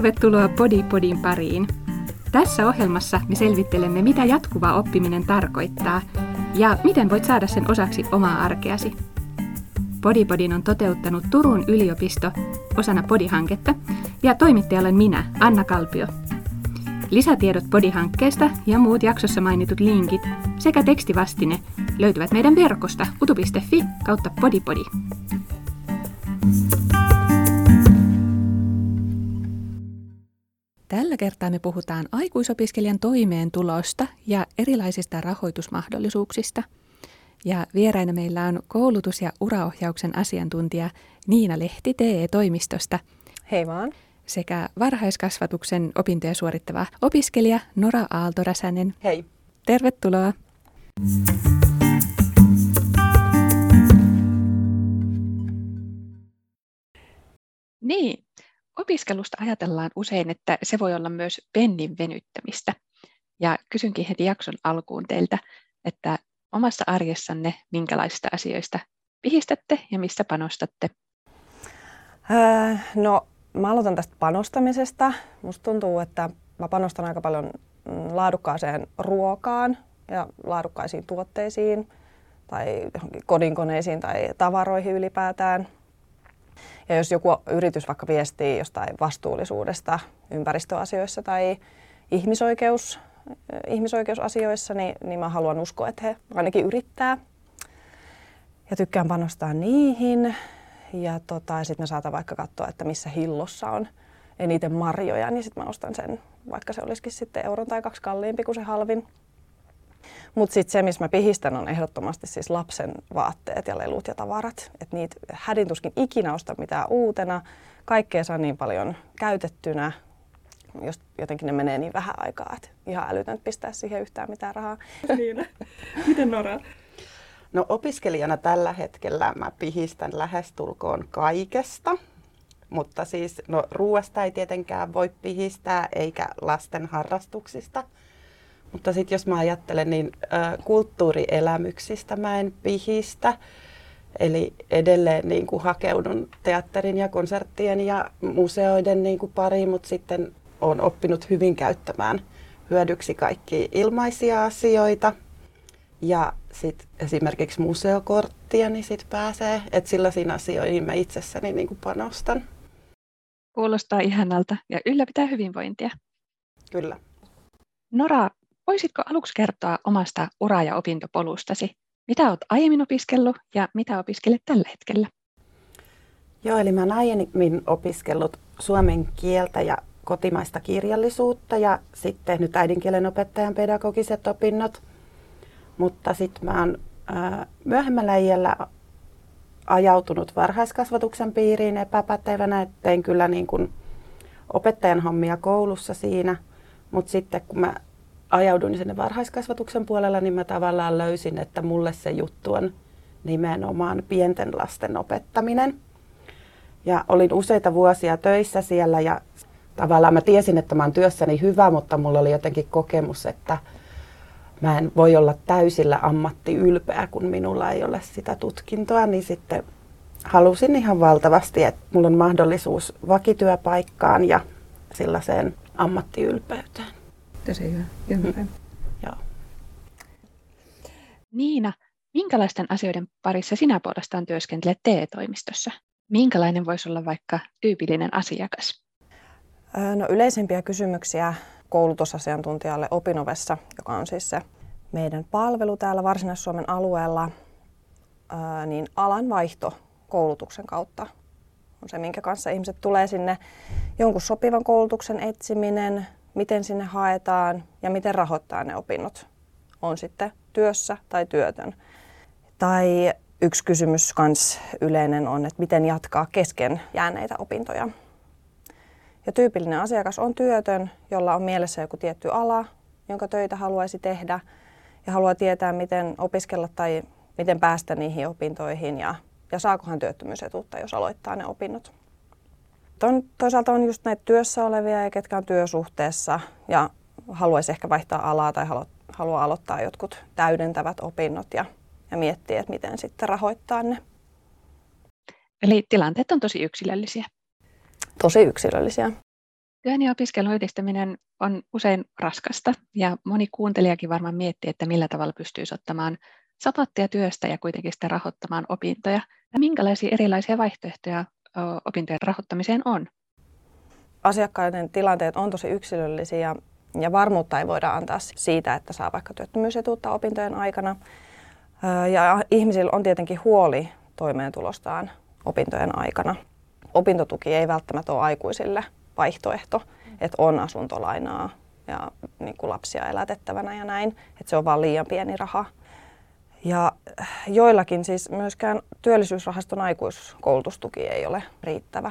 Tervetuloa Podi Podin pariin. Tässä ohjelmassa me selvittelemme, mitä jatkuva oppiminen tarkoittaa ja miten voit saada sen osaksi omaa arkeasi. Podipodin on toteuttanut Turun yliopisto osana Podi-hanketta ja toimittaja olen minä, Anna Kalpio. Lisätiedot Podi-hankkeesta ja muut jaksossa mainitut linkit sekä tekstivastine löytyvät meidän verkosta utu.fi kautta podipodi. Tällä kertaa me puhutaan aikuisopiskelijan toimeentulosta ja erilaisista rahoitusmahdollisuuksista. Ja vieraina meillä on koulutus- ja uraohjauksen asiantuntija Niina Lehti TE-toimistosta. Hei vaan. Sekä varhaiskasvatuksen opintoja suorittava opiskelija Nora Aaltoräsänen. Hei. Tervetuloa. Niin, Opiskelusta ajatellaan usein, että se voi olla myös pennin venyttämistä. Ja kysynkin heti jakson alkuun teiltä, että omassa arjessanne minkälaisista asioista pihistätte ja missä panostatte? Öö, no, mä aloitan tästä panostamisesta. Musta tuntuu, että mä panostan aika paljon mm, laadukkaaseen ruokaan ja laadukkaisiin tuotteisiin tai kodinkoneisiin tai tavaroihin ylipäätään – ja jos joku yritys vaikka viestii jostain vastuullisuudesta ympäristöasioissa tai ihmisoikeus, ihmisoikeusasioissa, niin, niin mä haluan uskoa, että he ainakin yrittää. Ja tykkään panostaa niihin. Ja tota, sitten me saatan vaikka katsoa, että missä hillossa on eniten marjoja, niin sitten mä ostan sen, vaikka se olisikin sitten euron tai kaksi kalliimpi kuin se halvin. Mutta sitten se, missä mä pihistän, on ehdottomasti siis lapsen vaatteet ja lelut ja tavarat. Että niitä hädintuskin ikinä osta mitään uutena. Kaikkea saa niin paljon käytettynä, jos jotenkin ne menee niin vähän aikaa, että ihan älytön pistää siihen yhtään mitään rahaa. Niin. Miten Nora? No opiskelijana tällä hetkellä mä pihistän lähestulkoon kaikesta, mutta siis no, ruoasta ei tietenkään voi pihistää eikä lasten harrastuksista – mutta sitten jos mä ajattelen, niin äh, kulttuurielämyksistä mä en pihistä. Eli edelleen niin kuin hakeudun teatterin ja konserttien ja museoiden niin kuin pariin, mutta sitten olen oppinut hyvin käyttämään hyödyksi kaikki ilmaisia asioita. Ja sitten esimerkiksi museokorttia, niin sitten pääsee, että sellaisiin asioihin mä itsessäni niin kuin panostan. Kuulostaa ihanalta ja ylläpitää hyvinvointia. Kyllä. Nora, Voisitko aluksi kertoa omasta ura- ja opintopolustasi? Mitä olet aiemmin opiskellut ja mitä opiskelet tällä hetkellä? Joo, eli mä olen aiemmin opiskellut suomen kieltä ja kotimaista kirjallisuutta ja sitten tehnyt äidinkielen opettajan pedagogiset opinnot. Mutta sitten mä oon myöhemmällä iällä ajautunut varhaiskasvatuksen piiriin epäpätevänä, että tein kyllä niin kuin opettajan hommia koulussa siinä. Mutta sitten kun mä ajauduin sinne varhaiskasvatuksen puolella, niin mä tavallaan löysin, että mulle se juttu on nimenomaan pienten lasten opettaminen. Ja olin useita vuosia töissä siellä ja tavallaan mä tiesin, että mä oon työssäni hyvä, mutta mulla oli jotenkin kokemus, että mä en voi olla täysillä ammattiylpeä, kun minulla ei ole sitä tutkintoa, niin sitten halusin ihan valtavasti, että mulla on mahdollisuus vakityöpaikkaan ja sellaiseen ammattiylpeyteen. Tosi hyvä. Ymmärrän. Joo. Niina, minkälaisten asioiden parissa sinä puolestaan työskentelet TE-toimistossa? Minkälainen voisi olla vaikka tyypillinen asiakas? No, yleisimpiä kysymyksiä koulutusasiantuntijalle Opinovessa, joka on siis se meidän palvelu täällä Varsinais-Suomen alueella, niin alan vaihto koulutuksen kautta on se, minkä kanssa ihmiset tulee sinne. Jonkun sopivan koulutuksen etsiminen, miten sinne haetaan ja miten rahoittaa ne opinnot. On sitten työssä tai työtön. Tai yksi kysymys kans yleinen on, että miten jatkaa kesken jääneitä opintoja. Ja tyypillinen asiakas on työtön, jolla on mielessä joku tietty ala, jonka töitä haluaisi tehdä ja haluaa tietää, miten opiskella tai miten päästä niihin opintoihin ja, ja saakohan työttömyysetuutta, jos aloittaa ne opinnot on, toisaalta on just näitä työssä olevia ja ketkä on työsuhteessa ja haluaisi ehkä vaihtaa alaa tai halu, haluaa aloittaa jotkut täydentävät opinnot ja, ja miettiä, että miten sitten rahoittaa ne. Eli tilanteet on tosi yksilöllisiä. Tosi yksilöllisiä. Työn ja opiskelun yhdistäminen on usein raskasta ja moni kuuntelijakin varmaan miettii, että millä tavalla pystyisi ottamaan sapattia työstä ja kuitenkin sitä rahoittamaan opintoja. Ja minkälaisia erilaisia vaihtoehtoja opintojen rahoittamiseen on? Asiakkaiden tilanteet on tosi yksilöllisiä ja varmuutta ei voida antaa siitä, että saa vaikka työttömyysetuutta opintojen aikana. Ja ihmisillä on tietenkin huoli toimeentulostaan opintojen aikana. Opintotuki ei välttämättä ole aikuisille vaihtoehto, että on asuntolainaa ja niin kuin lapsia elätettävänä ja näin, että se on vaan liian pieni raha. Ja joillakin siis myöskään työllisyysrahaston aikuiskoulutustuki ei ole riittävä.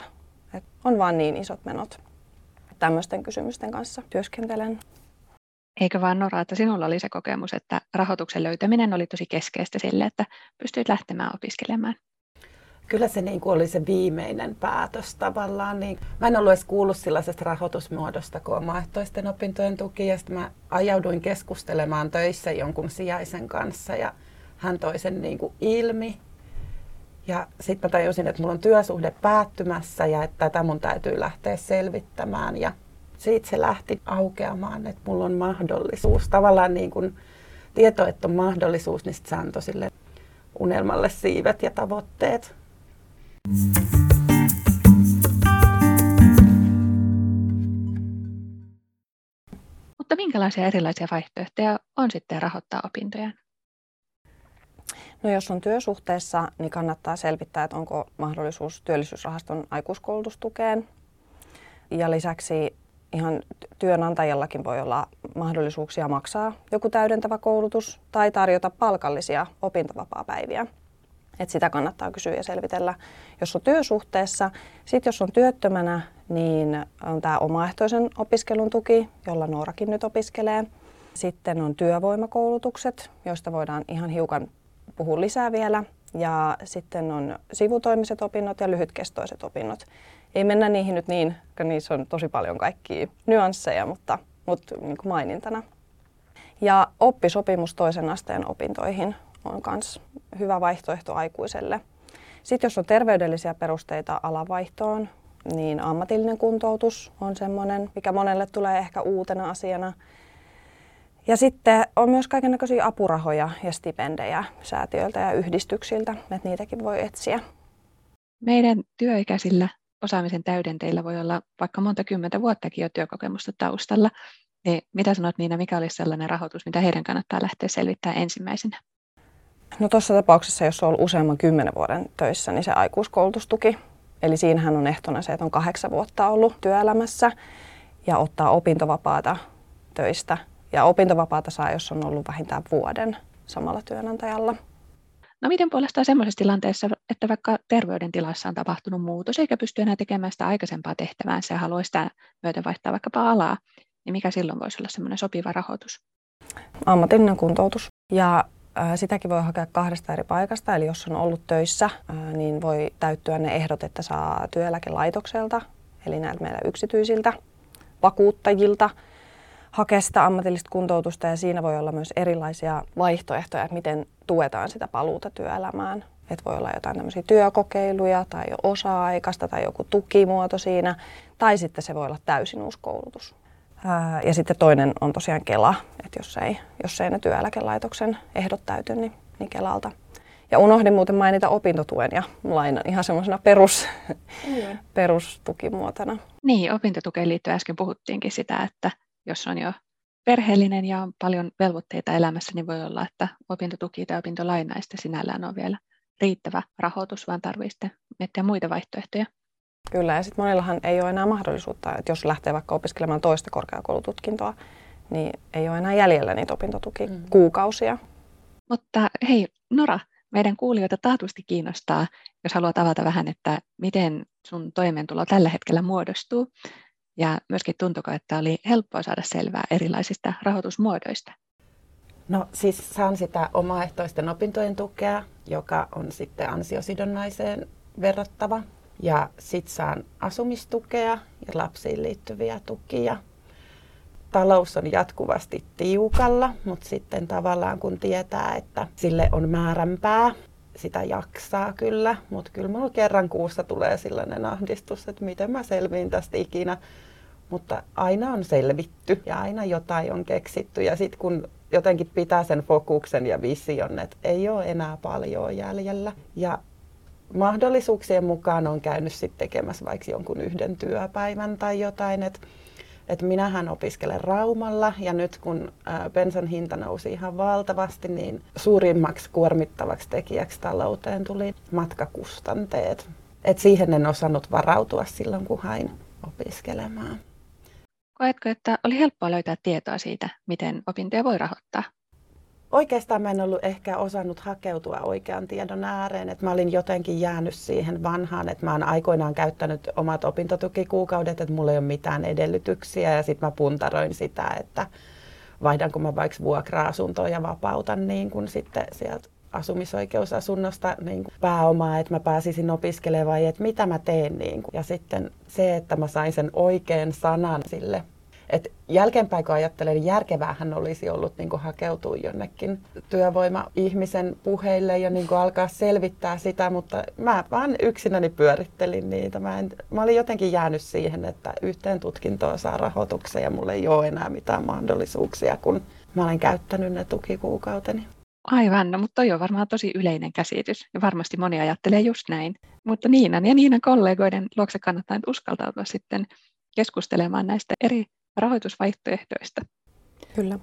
Et on vaan niin isot menot. Tämmöisten kysymysten kanssa työskentelen. Eikö vaan Nora, että sinulla oli se kokemus, että rahoituksen löytäminen oli tosi keskeistä sille, että pystyit lähtemään opiskelemaan? Kyllä se niin kuin oli se viimeinen päätös tavallaan. Niin mä en ollut edes kuullut sellaisesta rahoitusmuodosta kuin omaehtoisten opintojen tuki. Ja sitten mä ajauduin keskustelemaan töissä jonkun sijaisen kanssa ja hän toi sen niin kuin ilmi. Ja sitten mä tajusin, että mulla on työsuhde päättymässä ja että tätä mun täytyy lähteä selvittämään. Ja siitä se lähti aukeamaan, että mulla on mahdollisuus. Tavallaan niin kuin tieto, että on mahdollisuus, niin se antoi sille unelmalle siivet ja tavoitteet. Mutta minkälaisia erilaisia vaihtoehtoja on sitten rahoittaa opintoja? No jos on työsuhteessa, niin kannattaa selvittää, että onko mahdollisuus työllisyysrahaston aikuiskoulutustukeen. Ja lisäksi ihan työnantajallakin voi olla mahdollisuuksia maksaa joku täydentävä koulutus tai tarjota palkallisia opintovapaapäiviä. Et sitä kannattaa kysyä ja selvitellä, jos on työsuhteessa. Sitten jos on työttömänä, niin on tämä omaehtoisen opiskelun tuki, jolla Noorakin nyt opiskelee. Sitten on työvoimakoulutukset, joista voidaan ihan hiukan puhua lisää vielä. Ja sitten on sivutoimiset opinnot ja lyhytkestoiset opinnot. Ei mennä niihin nyt niin, koska niissä on tosi paljon kaikkia nyansseja, mutta, mutta niin kuin mainintana. Ja oppisopimus toisen asteen opintoihin on myös hyvä vaihtoehto aikuiselle. Sitten jos on terveydellisiä perusteita alavaihtoon, niin ammatillinen kuntoutus on sellainen, mikä monelle tulee ehkä uutena asiana. Ja sitten on myös kaikenlaisia apurahoja ja stipendejä säätiöiltä ja yhdistyksiltä, että niitäkin voi etsiä. Meidän työikäisillä osaamisen täydenteillä voi olla vaikka monta kymmentä vuottakin jo työkokemusta taustalla. Niin mitä sanot Niina, mikä olisi sellainen rahoitus, mitä heidän kannattaa lähteä selvittämään ensimmäisenä? No tuossa tapauksessa, jos on ollut useamman kymmenen vuoden töissä, niin se aikuiskoulutustuki. Eli siinähän on ehtona se, että on kahdeksan vuotta ollut työelämässä ja ottaa opintovapaata töistä. Ja opintovapaata saa, jos on ollut vähintään vuoden samalla työnantajalla. No miten puolestaan sellaisessa tilanteessa, että vaikka terveydentilassa on tapahtunut muutos eikä pysty enää tekemään sitä aikaisempaa tehtäväänsä ja haluaisi sitä myöten vaihtaa vaikkapa alaa, niin mikä silloin voisi olla semmoinen sopiva rahoitus? Ammatillinen kuntoutus. Ja Sitäkin voi hakea kahdesta eri paikasta, eli jos on ollut töissä, niin voi täyttyä ne ehdot, että saa työeläkelaitokselta, eli näiltä meillä yksityisiltä vakuuttajilta hakea sitä ammatillista kuntoutusta ja siinä voi olla myös erilaisia vaihtoehtoja, että miten tuetaan sitä paluuta työelämään. Että voi olla jotain tämmöisiä työkokeiluja tai jo osa-aikaista tai joku tukimuoto siinä, tai sitten se voi olla täysin uusi koulutus. Ja sitten toinen on tosiaan Kela, että jos ei, jos ei ne työeläkelaitoksen ehdot täyty, niin, niin Kelalta. Ja unohdin muuten mainita opintotuen ja lainan ihan semmoisena perus, perustukimuotona. Niin, opintotukeen liittyen äsken puhuttiinkin sitä, että jos on jo perheellinen ja on paljon velvoitteita elämässä, niin voi olla, että opintotuki tai opintolainaista sinällään on vielä riittävä rahoitus, vaan tarvitsee miettiä muita vaihtoehtoja. Kyllä, ja sitten monillahan ei ole enää mahdollisuutta, että jos lähtee vaikka opiskelemaan toista korkeakoulututkintoa, niin ei ole enää jäljellä niitä opintotukikuukausia. Mm. Mutta hei, Nora, meidän kuulijoita taatusti kiinnostaa, jos haluat avata vähän, että miten sun toimeentulo tällä hetkellä muodostuu. Ja myöskin tuntuko, että oli helppoa saada selvää erilaisista rahoitusmuodoista? No siis saan sitä omaehtoisten opintojen tukea, joka on sitten ansiosidonnaiseen verrattava ja sitten saan asumistukea ja lapsiin liittyviä tukia. Talous on jatkuvasti tiukalla, mutta sitten tavallaan kun tietää, että sille on määränpää, sitä jaksaa kyllä, mutta kyllä minulla kerran kuussa tulee sellainen ahdistus, että miten mä selviin tästä ikinä. mutta aina on selvitty ja aina jotain on keksitty. Ja sitten kun jotenkin pitää sen fokuksen ja vision, että ei ole enää paljon jäljellä. Ja mahdollisuuksien mukaan on käynyt sitten tekemässä vaikka jonkun yhden työpäivän tai jotain. Että et minähän opiskelen Raumalla ja nyt kun bensan hinta nousi ihan valtavasti, niin suurimmaksi kuormittavaksi tekijäksi talouteen tuli matkakustanteet. Et siihen en osannut varautua silloin, kun hain opiskelemaan. Koetko, että oli helppoa löytää tietoa siitä, miten opintoja voi rahoittaa? Oikeastaan mä en ollut ehkä osannut hakeutua oikean tiedon ääreen, että mä olin jotenkin jäänyt siihen vanhaan, että mä oon aikoinaan käyttänyt omat opintotukikuukaudet, että mulla ei ole mitään edellytyksiä ja sitten mä puntaroin sitä, että vaihdanko mä vaikka vuokra-asuntoa ja vapautan niin kuin sitten sieltä asumisoikeusasunnosta niin kuin pääomaa, että mä pääsisin opiskelemaan että mitä mä teen. Niin kuin. Ja sitten se, että mä sain sen oikean sanan sille et jälkeenpäin kun ajattelen, niin järkeväähän olisi ollut niin kuin hakeutua jonnekin työvoima-ihmisen puheille ja niin kuin alkaa selvittää sitä, mutta mä vaan yksinäni pyörittelin niitä. Mä, en, mä olin jotenkin jäänyt siihen, että yhteen tutkintoon saa rahoituksen ja mulla ei ole enää mitään mahdollisuuksia, kun mä olen käyttänyt ne tukikuukauteni. Aivan, no, mutta toi on varmaan tosi yleinen käsitys ja varmasti moni ajattelee just näin. Mutta Niinan ja Niinan kollegoiden luokse kannattaa nyt uskaltautua sitten keskustelemaan näistä eri rahoitusvaihtoehtoista. Kyllä.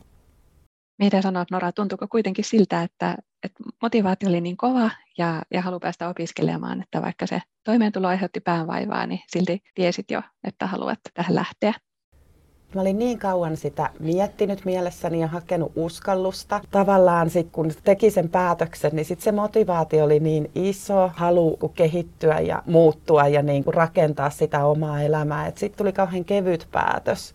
Mitä sanot Nora, tuntuuko kuitenkin siltä, että, että motivaatio oli niin kova ja, ja halu päästä opiskelemaan, että vaikka se toimeentulo aiheutti päänvaivaa, niin silti tiesit jo, että haluat tähän lähteä? Mä olin niin kauan sitä miettinyt mielessäni ja hakenut uskallusta. Tavallaan sit kun teki sen päätöksen, niin sit se motivaatio oli niin iso, halu kehittyä ja muuttua ja niin kuin rakentaa sitä omaa elämää. Sitten tuli kauhean kevyt päätös.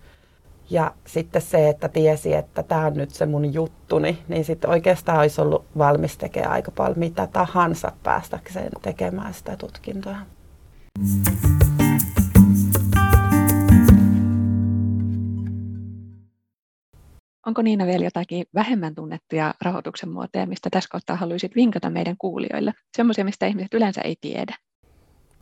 Ja sitten se, että tiesi, että tämä on nyt se mun juttuni, niin sitten oikeastaan olisi ollut valmis tekemään aika paljon mitä tahansa päästäkseen tekemään sitä tutkintoa. Onko Niina vielä jotakin vähemmän tunnettuja rahoituksen muotoja, mistä tässä kohtaa haluaisit vinkata meidän kuulijoille? Semmoisia, mistä ihmiset yleensä ei tiedä.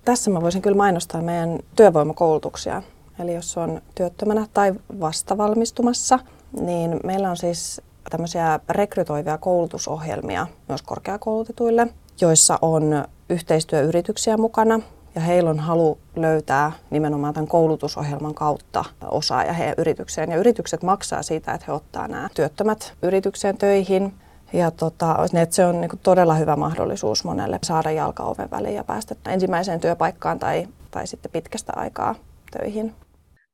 Tässä mä voisin kyllä mainostaa meidän työvoimakoulutuksia. Eli jos on työttömänä tai vastavalmistumassa, niin meillä on siis tämmöisiä rekrytoivia koulutusohjelmia myös korkeakoulutetuille, joissa on yhteistyöyrityksiä mukana ja heillä on halu löytää nimenomaan tämän koulutusohjelman kautta osaaja heidän yritykseen. Ja yritykset maksaa siitä, että he ottaa nämä työttömät yritykseen töihin. Ja tota, että se on niin todella hyvä mahdollisuus monelle saada jalka oven väliin ja päästä ensimmäiseen työpaikkaan tai, tai sitten pitkästä aikaa töihin.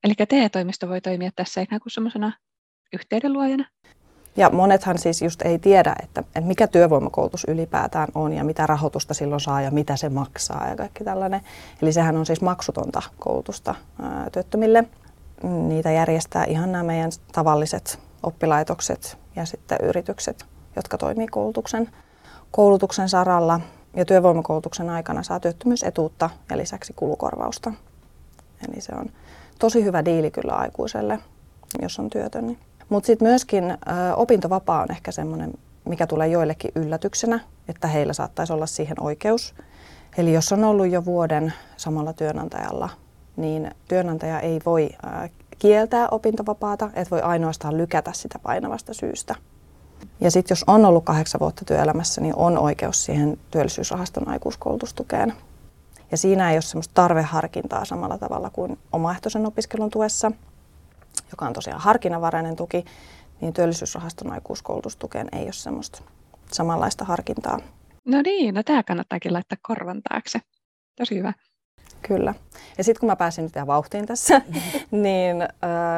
Eli TE-toimisto voi toimia tässä ikään kuin semmoisena yhteydenluojana. Ja monethan siis just ei tiedä, että, mikä työvoimakoulutus ylipäätään on ja mitä rahoitusta silloin saa ja mitä se maksaa ja kaikki tällainen. Eli sehän on siis maksutonta koulutusta työttömille. Niitä järjestää ihan nämä meidän tavalliset oppilaitokset ja sitten yritykset, jotka toimii koulutuksen, koulutuksen saralla. Ja työvoimakoulutuksen aikana saa työttömyysetuutta ja lisäksi kulukorvausta. Eli se on tosi hyvä diili kyllä aikuiselle, jos on työtön. Niin. Mutta sitten myöskin ö, opintovapaa on ehkä semmoinen, mikä tulee joillekin yllätyksenä, että heillä saattaisi olla siihen oikeus. Eli jos on ollut jo vuoden samalla työnantajalla, niin työnantaja ei voi ö, kieltää opintovapaata, että voi ainoastaan lykätä sitä painavasta syystä. Ja sitten jos on ollut kahdeksan vuotta työelämässä, niin on oikeus siihen työllisyysrahaston aikuiskoulutustukeen. Ja siinä ei ole semmoista tarveharkintaa samalla tavalla kuin omaehtoisen opiskelun tuessa, joka on tosiaan harkinnanvarainen tuki, niin työllisyysrahaston aikuiskoulutustukeen ei ole semmoista samanlaista harkintaa. No niin, no tämä kannattaakin laittaa korvan taakse. Tosi hyvä. Kyllä. Ja sitten kun mä pääsin nyt ihan vauhtiin tässä, niin ö,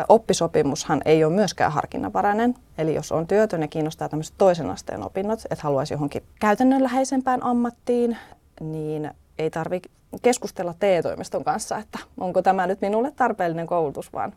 oppisopimushan ei ole myöskään harkinnanvarainen. Eli jos on työtön ja kiinnostaa tämmöiset toisen asteen opinnot, että haluaisi johonkin käytännönläheisempään ammattiin, niin ei tarvitse keskustella TE-toimiston kanssa, että onko tämä nyt minulle tarpeellinen koulutus, vaan,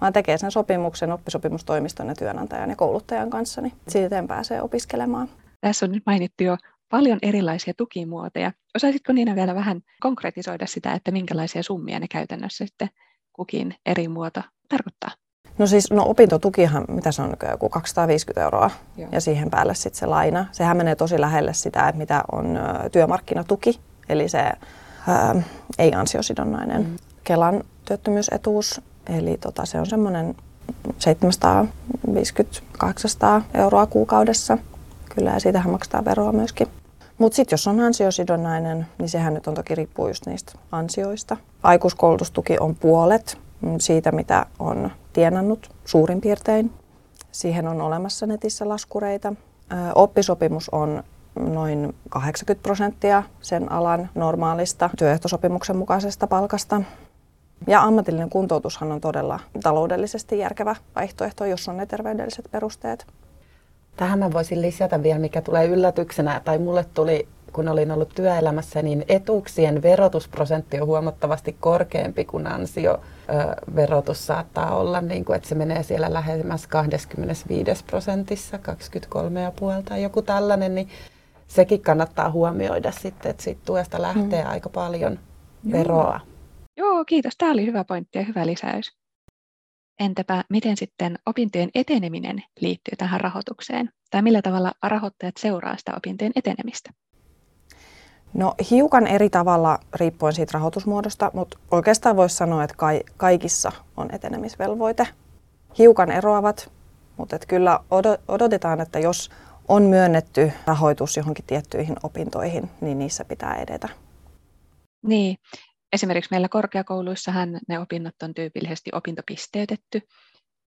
vaan tekee sen sopimuksen oppisopimustoimiston ja työnantajan ja kouluttajan kanssa, niin siitä pääsee opiskelemaan. Tässä on nyt mainittu jo paljon erilaisia tukimuotoja. Osaisitko Niina vielä vähän konkretisoida sitä, että minkälaisia summia ne käytännössä sitten kukin eri muoto tarkoittaa? No siis no opintotukihan, mitä se on joku 250 euroa Joo. ja siihen päälle sitten se laina. Sehän menee tosi lähelle sitä, että mitä on työmarkkinatuki, eli se ää, ei ansiosidonnainen. Mm. Kelan työttömyysetuus Eli tota, se on semmoinen 750-800 euroa kuukaudessa. Kyllä, ja siitähän maksaa veroa myöskin. Mutta sitten jos on ansiosidonnainen, niin sehän nyt on toki riippuu just niistä ansioista. Aikuiskoulutustuki on puolet siitä, mitä on tienannut suurin piirtein. Siihen on olemassa netissä laskureita. Oppisopimus on noin 80 prosenttia sen alan normaalista työehtosopimuksen mukaisesta palkasta. Ja ammatillinen kuntoutushan on todella taloudellisesti järkevä vaihtoehto, jos on ne terveydelliset perusteet. Tähän mä voisin lisätä vielä, mikä tulee yllätyksenä, tai mulle tuli, kun olin ollut työelämässä, niin etuuksien verotusprosentti on huomattavasti korkeampi kuin ansio verotus saattaa olla, niin kuin, että se menee siellä lähemmäs 25 prosentissa, 23,5 tai joku tällainen, niin sekin kannattaa huomioida sitten, että siitä tuesta lähtee mm. aika paljon veroa. Joo. Joo, kiitos. Tämä oli hyvä pointti ja hyvä lisäys. Entäpä miten sitten opintojen eteneminen liittyy tähän rahoitukseen? Tai millä tavalla rahoittajat seuraa sitä opintojen etenemistä? No hiukan eri tavalla riippuen siitä rahoitusmuodosta, mutta oikeastaan voisi sanoa, että kaikissa on etenemisvelvoite. Hiukan eroavat, mutta että kyllä odotetaan, että jos on myönnetty rahoitus johonkin tiettyihin opintoihin, niin niissä pitää edetä. Niin, esimerkiksi meillä korkeakouluissahan ne opinnot on tyypillisesti opintopisteytetty,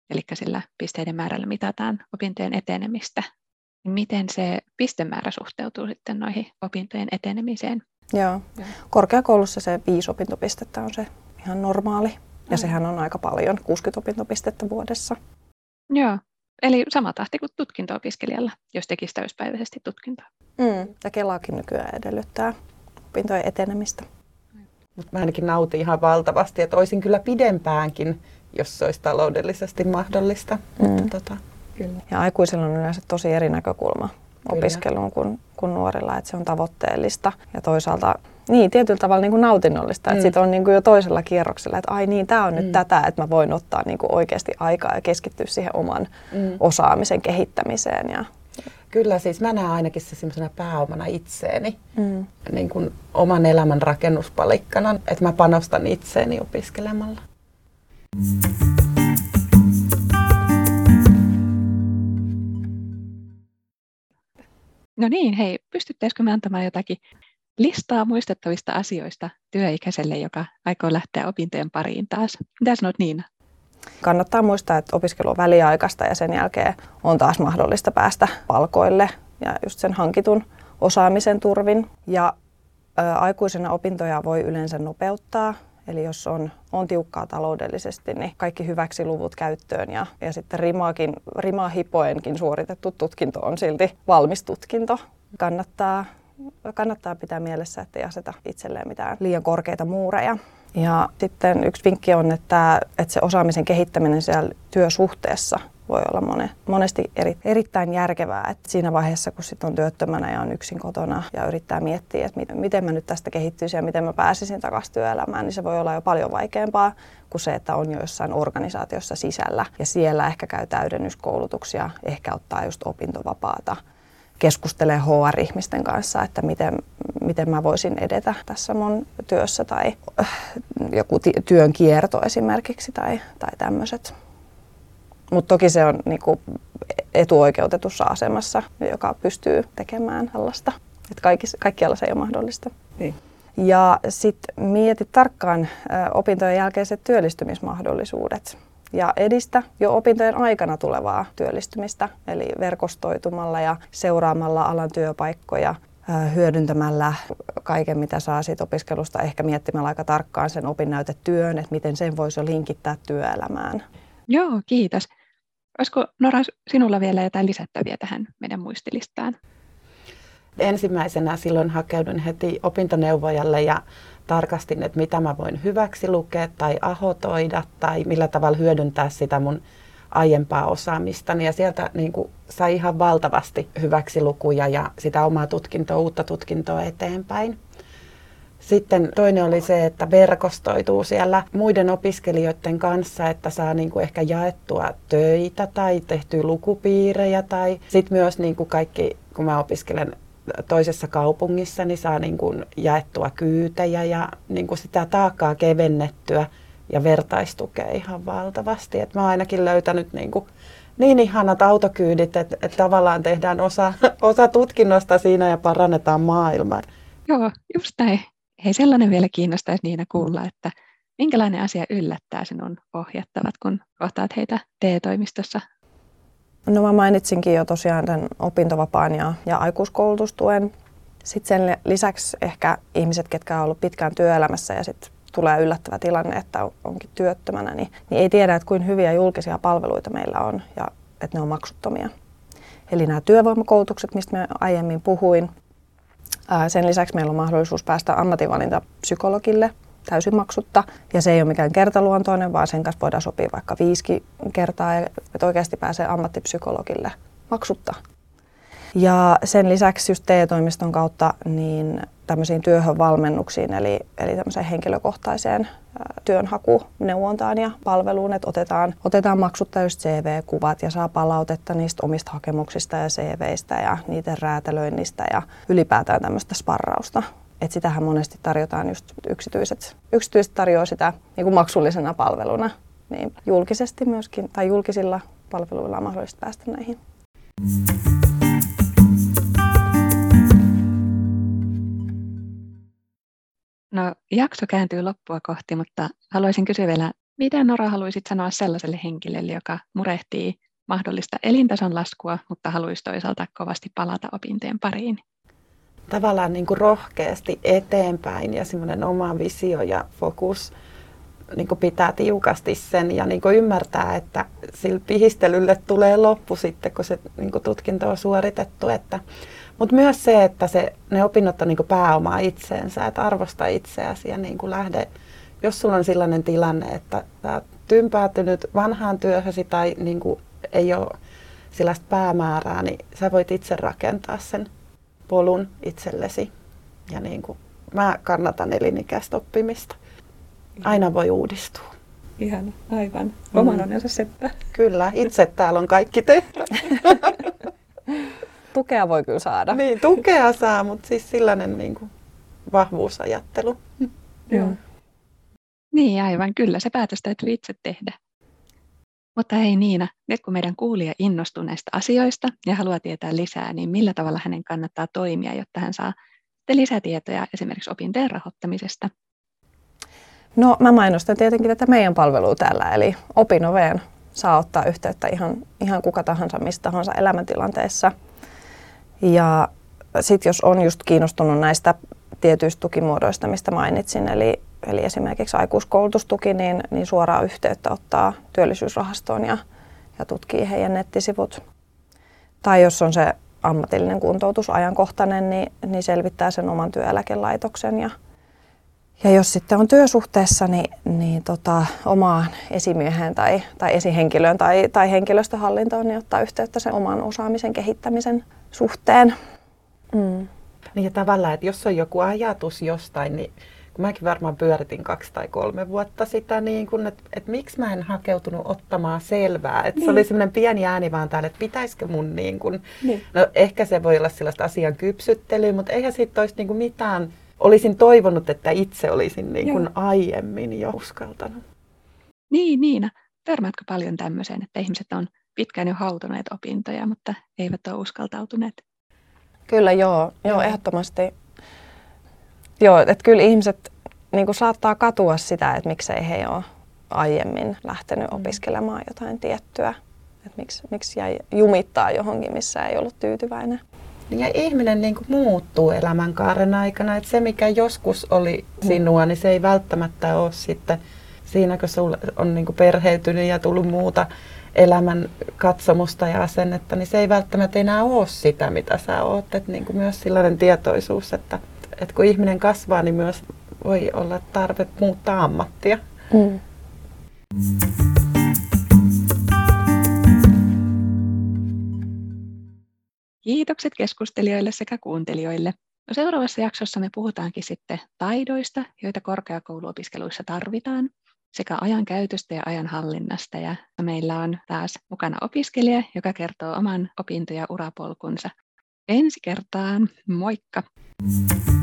eli sillä pisteiden määrällä mitataan opintojen etenemistä. Miten se pistemäärä suhteutuu sitten noihin opintojen etenemiseen? Joo, korkeakoulussa se viisi opintopistettä on se ihan normaali, ja mm. sehän on aika paljon, 60 opintopistettä vuodessa. Joo, eli sama tahti kuin tutkinto-opiskelijalla, jos tekisi täyspäiväisesti tutkintoa. Mm, ja Kelaakin nykyään edellyttää opintojen etenemistä. Mutta mä ainakin nautin ihan valtavasti, että olisin kyllä pidempäänkin, jos se olisi taloudellisesti mahdollista. Mm. Mutta tota, kyllä. Ja aikuisilla on yleensä tosi eri näkökulma. Opiskeluun kuin, kuin nuorilla, että se on tavoitteellista ja toisaalta niin, tietyllä tavalla niin kuin nautinnollista, että mm. sitten on niin kuin jo toisella kierroksella, että ai niin, tämä on mm. nyt tätä, että mä voin ottaa niin kuin oikeasti aikaa ja keskittyä siihen oman mm. osaamisen kehittämiseen ja Kyllä, siis mä näen ainakin se semmoisena pääomana itseeni, mm. niin kuin oman elämän rakennuspalikkana, että mä panostan itseeni opiskelemalla. No niin, hei, pystyttäisikö me antamaan jotakin listaa muistettavista asioista työikäiselle, joka aikoo lähteä opintojen pariin taas? Mitä sanot Niina? Kannattaa muistaa, että opiskelu on väliaikaista ja sen jälkeen on taas mahdollista päästä palkoille ja just sen hankitun osaamisen turvin. Ja ä, aikuisena opintoja voi yleensä nopeuttaa, Eli jos on, on tiukkaa taloudellisesti, niin kaikki hyväksi luvut käyttöön ja, ja sitten rimaakin, rimaa hipoenkin suoritettu tutkinto on silti valmis tutkinto. Kannattaa, kannattaa pitää mielessä, että ei aseta itselleen mitään liian korkeita muureja. Ja sitten yksi vinkki on, että, että se osaamisen kehittäminen siellä työsuhteessa voi olla mone, monesti eri, erittäin järkevää. Että siinä vaiheessa, kun sit on työttömänä ja on yksin kotona ja yrittää miettiä, että miten, miten mä nyt tästä kehittyisin ja miten mä pääsisin takaisin työelämään, niin se voi olla jo paljon vaikeampaa kuin se, että on jo jossain organisaatiossa sisällä ja siellä ehkä käy täydennyskoulutuksia, ehkä ottaa just opintovapaata keskustelee HR-ihmisten kanssa, että miten, miten mä voisin edetä tässä mun työssä tai äh, joku työn kierto esimerkiksi tai, tai tämmöiset. Mutta toki se on niinku etuoikeutetussa asemassa, joka pystyy tekemään tällaista. Että kaikkialla se ei ole mahdollista. Niin. Ja sitten mieti tarkkaan ö, opintojen jälkeiset työllistymismahdollisuudet ja edistä jo opintojen aikana tulevaa työllistymistä, eli verkostoitumalla ja seuraamalla alan työpaikkoja, hyödyntämällä kaiken, mitä saa siitä opiskelusta, ehkä miettimällä aika tarkkaan sen opinnäytetyön, että miten sen voisi jo linkittää työelämään. Joo, kiitos. Olisiko Nora sinulla vielä jotain lisättäviä tähän meidän muistilistaan? Ensimmäisenä silloin hakeudun heti opintoneuvojalle ja tarkastin, että mitä mä voin hyväksi lukea tai ahotoida tai millä tavalla hyödyntää sitä mun aiempaa osaamistani. Ja sieltä niin kuin, sai ihan valtavasti hyväksi lukuja ja sitä omaa tutkintoa, uutta tutkintoa eteenpäin. Sitten toinen oli se, että verkostoituu siellä muiden opiskelijoiden kanssa, että saa niin kuin ehkä jaettua töitä tai tehtyä lukupiirejä. Tai sitten myös niin kuin kaikki, kun mä opiskelen toisessa kaupungissa, niin saa niin kuin jaettua kyytejä ja niin kuin sitä taakkaa kevennettyä ja vertaistukea ihan valtavasti. Et mä oon ainakin löytänyt niin, kuin, niin ihanat autokyydit, että, että tavallaan tehdään osa, osa tutkinnosta siinä ja parannetaan maailmaa. Joo, just näin. Hei, sellainen vielä kiinnostaisi Niina kuulla, että minkälainen asia yllättää sinun ohjattavat, kun kohtaat heitä TE-toimistossa? No mä mainitsinkin jo tosiaan tämän opintovapaan ja, ja aikuiskoulutustuen. Sitten sen lisäksi ehkä ihmiset, ketkä on ollut pitkään työelämässä ja sitten tulee yllättävä tilanne, että onkin työttömänä, niin, niin ei tiedä, että kuinka hyviä julkisia palveluita meillä on ja että ne on maksuttomia. Eli nämä työvoimakoulutukset, mistä mä aiemmin puhuin. Sen lisäksi meillä on mahdollisuus päästä ammatinvalintapsykologille täysin maksutta. Ja se ei ole mikään kertaluontoinen, vaan sen kanssa voidaan sopia vaikka viisi kertaa, että oikeasti pääsee ammattipsykologille maksutta. Ja sen lisäksi just TE-toimiston kautta niin tämmöisiin työhönvalmennuksiin, eli, eli tämmöiseen henkilökohtaiseen työnhakuneuvontaan ja palveluun, että otetaan, otetaan maksutta just CV-kuvat ja saa palautetta niistä omista hakemuksista ja CVistä ja niiden räätälöinnistä ja ylipäätään tämmöistä sparrausta. Et sitähän monesti tarjotaan just yksityiset. Yksityiset tarjoaa sitä niin kuin maksullisena palveluna, niin julkisesti myöskin, tai julkisilla palveluilla on mahdollista päästä näihin. No, jakso kääntyy loppua kohti, mutta haluaisin kysyä vielä, mitä Nora haluaisit sanoa sellaiselle henkilölle, joka murehtii mahdollista elintason laskua, mutta haluaisi toisaalta kovasti palata opintojen pariin? Tavallaan niin kuin rohkeasti eteenpäin ja semmoinen oma visio ja fokus niin kuin pitää tiukasti sen ja niin kuin ymmärtää, että sillä pihistelylle tulee loppu sitten, kun se niin kuin tutkinto on suoritettu. Että mutta myös se, että se, ne opinnot on niin pääomaa itseensä, että arvosta itseäsi ja niin lähde, jos sulla on sellainen tilanne, että sä oot tympäätynyt vanhaan työhösi tai niin ei ole sellaista päämäärää, niin sä voit itse rakentaa sen polun itsellesi. Ja niin kuin, mä kannatan elinikäistä oppimista. Aina voi uudistua. Ihan, aivan. Oman mm. onnensa seppä. Kyllä, itse täällä on kaikki tehdä. tukea voi kyllä saada. Niin, tukea saa, mutta siis sellainen niin kuin vahvuusajattelu. Joo. Niin, aivan. Kyllä se päätös täytyy itse tehdä. Mutta hei Niina, nyt kun meidän kuulija innostuu näistä asioista ja haluaa tietää lisää, niin millä tavalla hänen kannattaa toimia, jotta hän saa lisätietoja esimerkiksi opintojen rahoittamisesta? No mä mainostan tietenkin tätä meidän palvelua täällä, eli Opinoveen saa ottaa yhteyttä ihan, ihan kuka tahansa, mistä tahansa elämäntilanteessa – ja sitten jos on just kiinnostunut näistä tietyistä tukimuodoista, mistä mainitsin, eli, eli esimerkiksi aikuiskoulutustuki, niin, niin suoraa yhteyttä ottaa työllisyysrahastoon ja, ja tutkii heidän nettisivut. Tai jos on se ammatillinen kuntoutus ajankohtainen, niin, niin selvittää sen oman työeläkelaitoksen. Ja, ja jos sitten on työsuhteessa, niin, niin tota, omaan esimieheen tai, tai esihenkilöön tai, tai henkilöstöhallintoon, niin ottaa yhteyttä sen oman osaamisen kehittämisen suhteen. Mm. Niin ja tavallaan, että jos on joku ajatus jostain, niin kun mäkin varmaan pyöritin kaksi tai kolme vuotta sitä, niin kun, että, että miksi mä en hakeutunut ottamaan selvää. Että niin. Se oli semmoinen pieni ääni vaan täällä, että pitäisikö mun, niin kun, niin. no ehkä se voi olla sellaista asian kypsyttelyä, mutta eihän siitä olisi niin kuin mitään. Olisin toivonut, että itse olisin niin kuin aiemmin jo uskaltanut. Niin, Niina. Törmäätkö paljon tämmöiseen, että ihmiset on pitkään jo hautuneet opintoja, mutta eivät ole uskaltautuneet. Kyllä joo, joo ehdottomasti. Joo, että kyllä ihmiset niin kuin saattaa katua sitä, että miksei he ole aiemmin lähtenyt mm. opiskelemaan jotain tiettyä. Että miksi, miksi jäi jumittaa johonkin, missä ei ollut tyytyväinen. Ja ihminen niin kuin muuttuu elämänkaaren aikana. Että se, mikä joskus oli mm. sinua, niin se ei välttämättä ole sitten siinä, kun sinulla on niin kuin perheytynyt ja tullut muuta elämän katsomusta ja asennetta, niin se ei välttämättä enää ole sitä, mitä sä oot. Et niin kuin myös sellainen tietoisuus, että, että kun ihminen kasvaa, niin myös voi olla tarve muuttaa ammattia. Mm. Kiitokset keskustelijoille sekä kuuntelijoille. No seuraavassa jaksossa me puhutaankin sitten taidoista, joita korkeakouluopiskeluissa tarvitaan sekä ajan käytöstä ja ajan hallinnasta. Ja meillä on taas mukana opiskelija, joka kertoo oman opinto- ja urapolkunsa. Ensi kertaan, moikka! you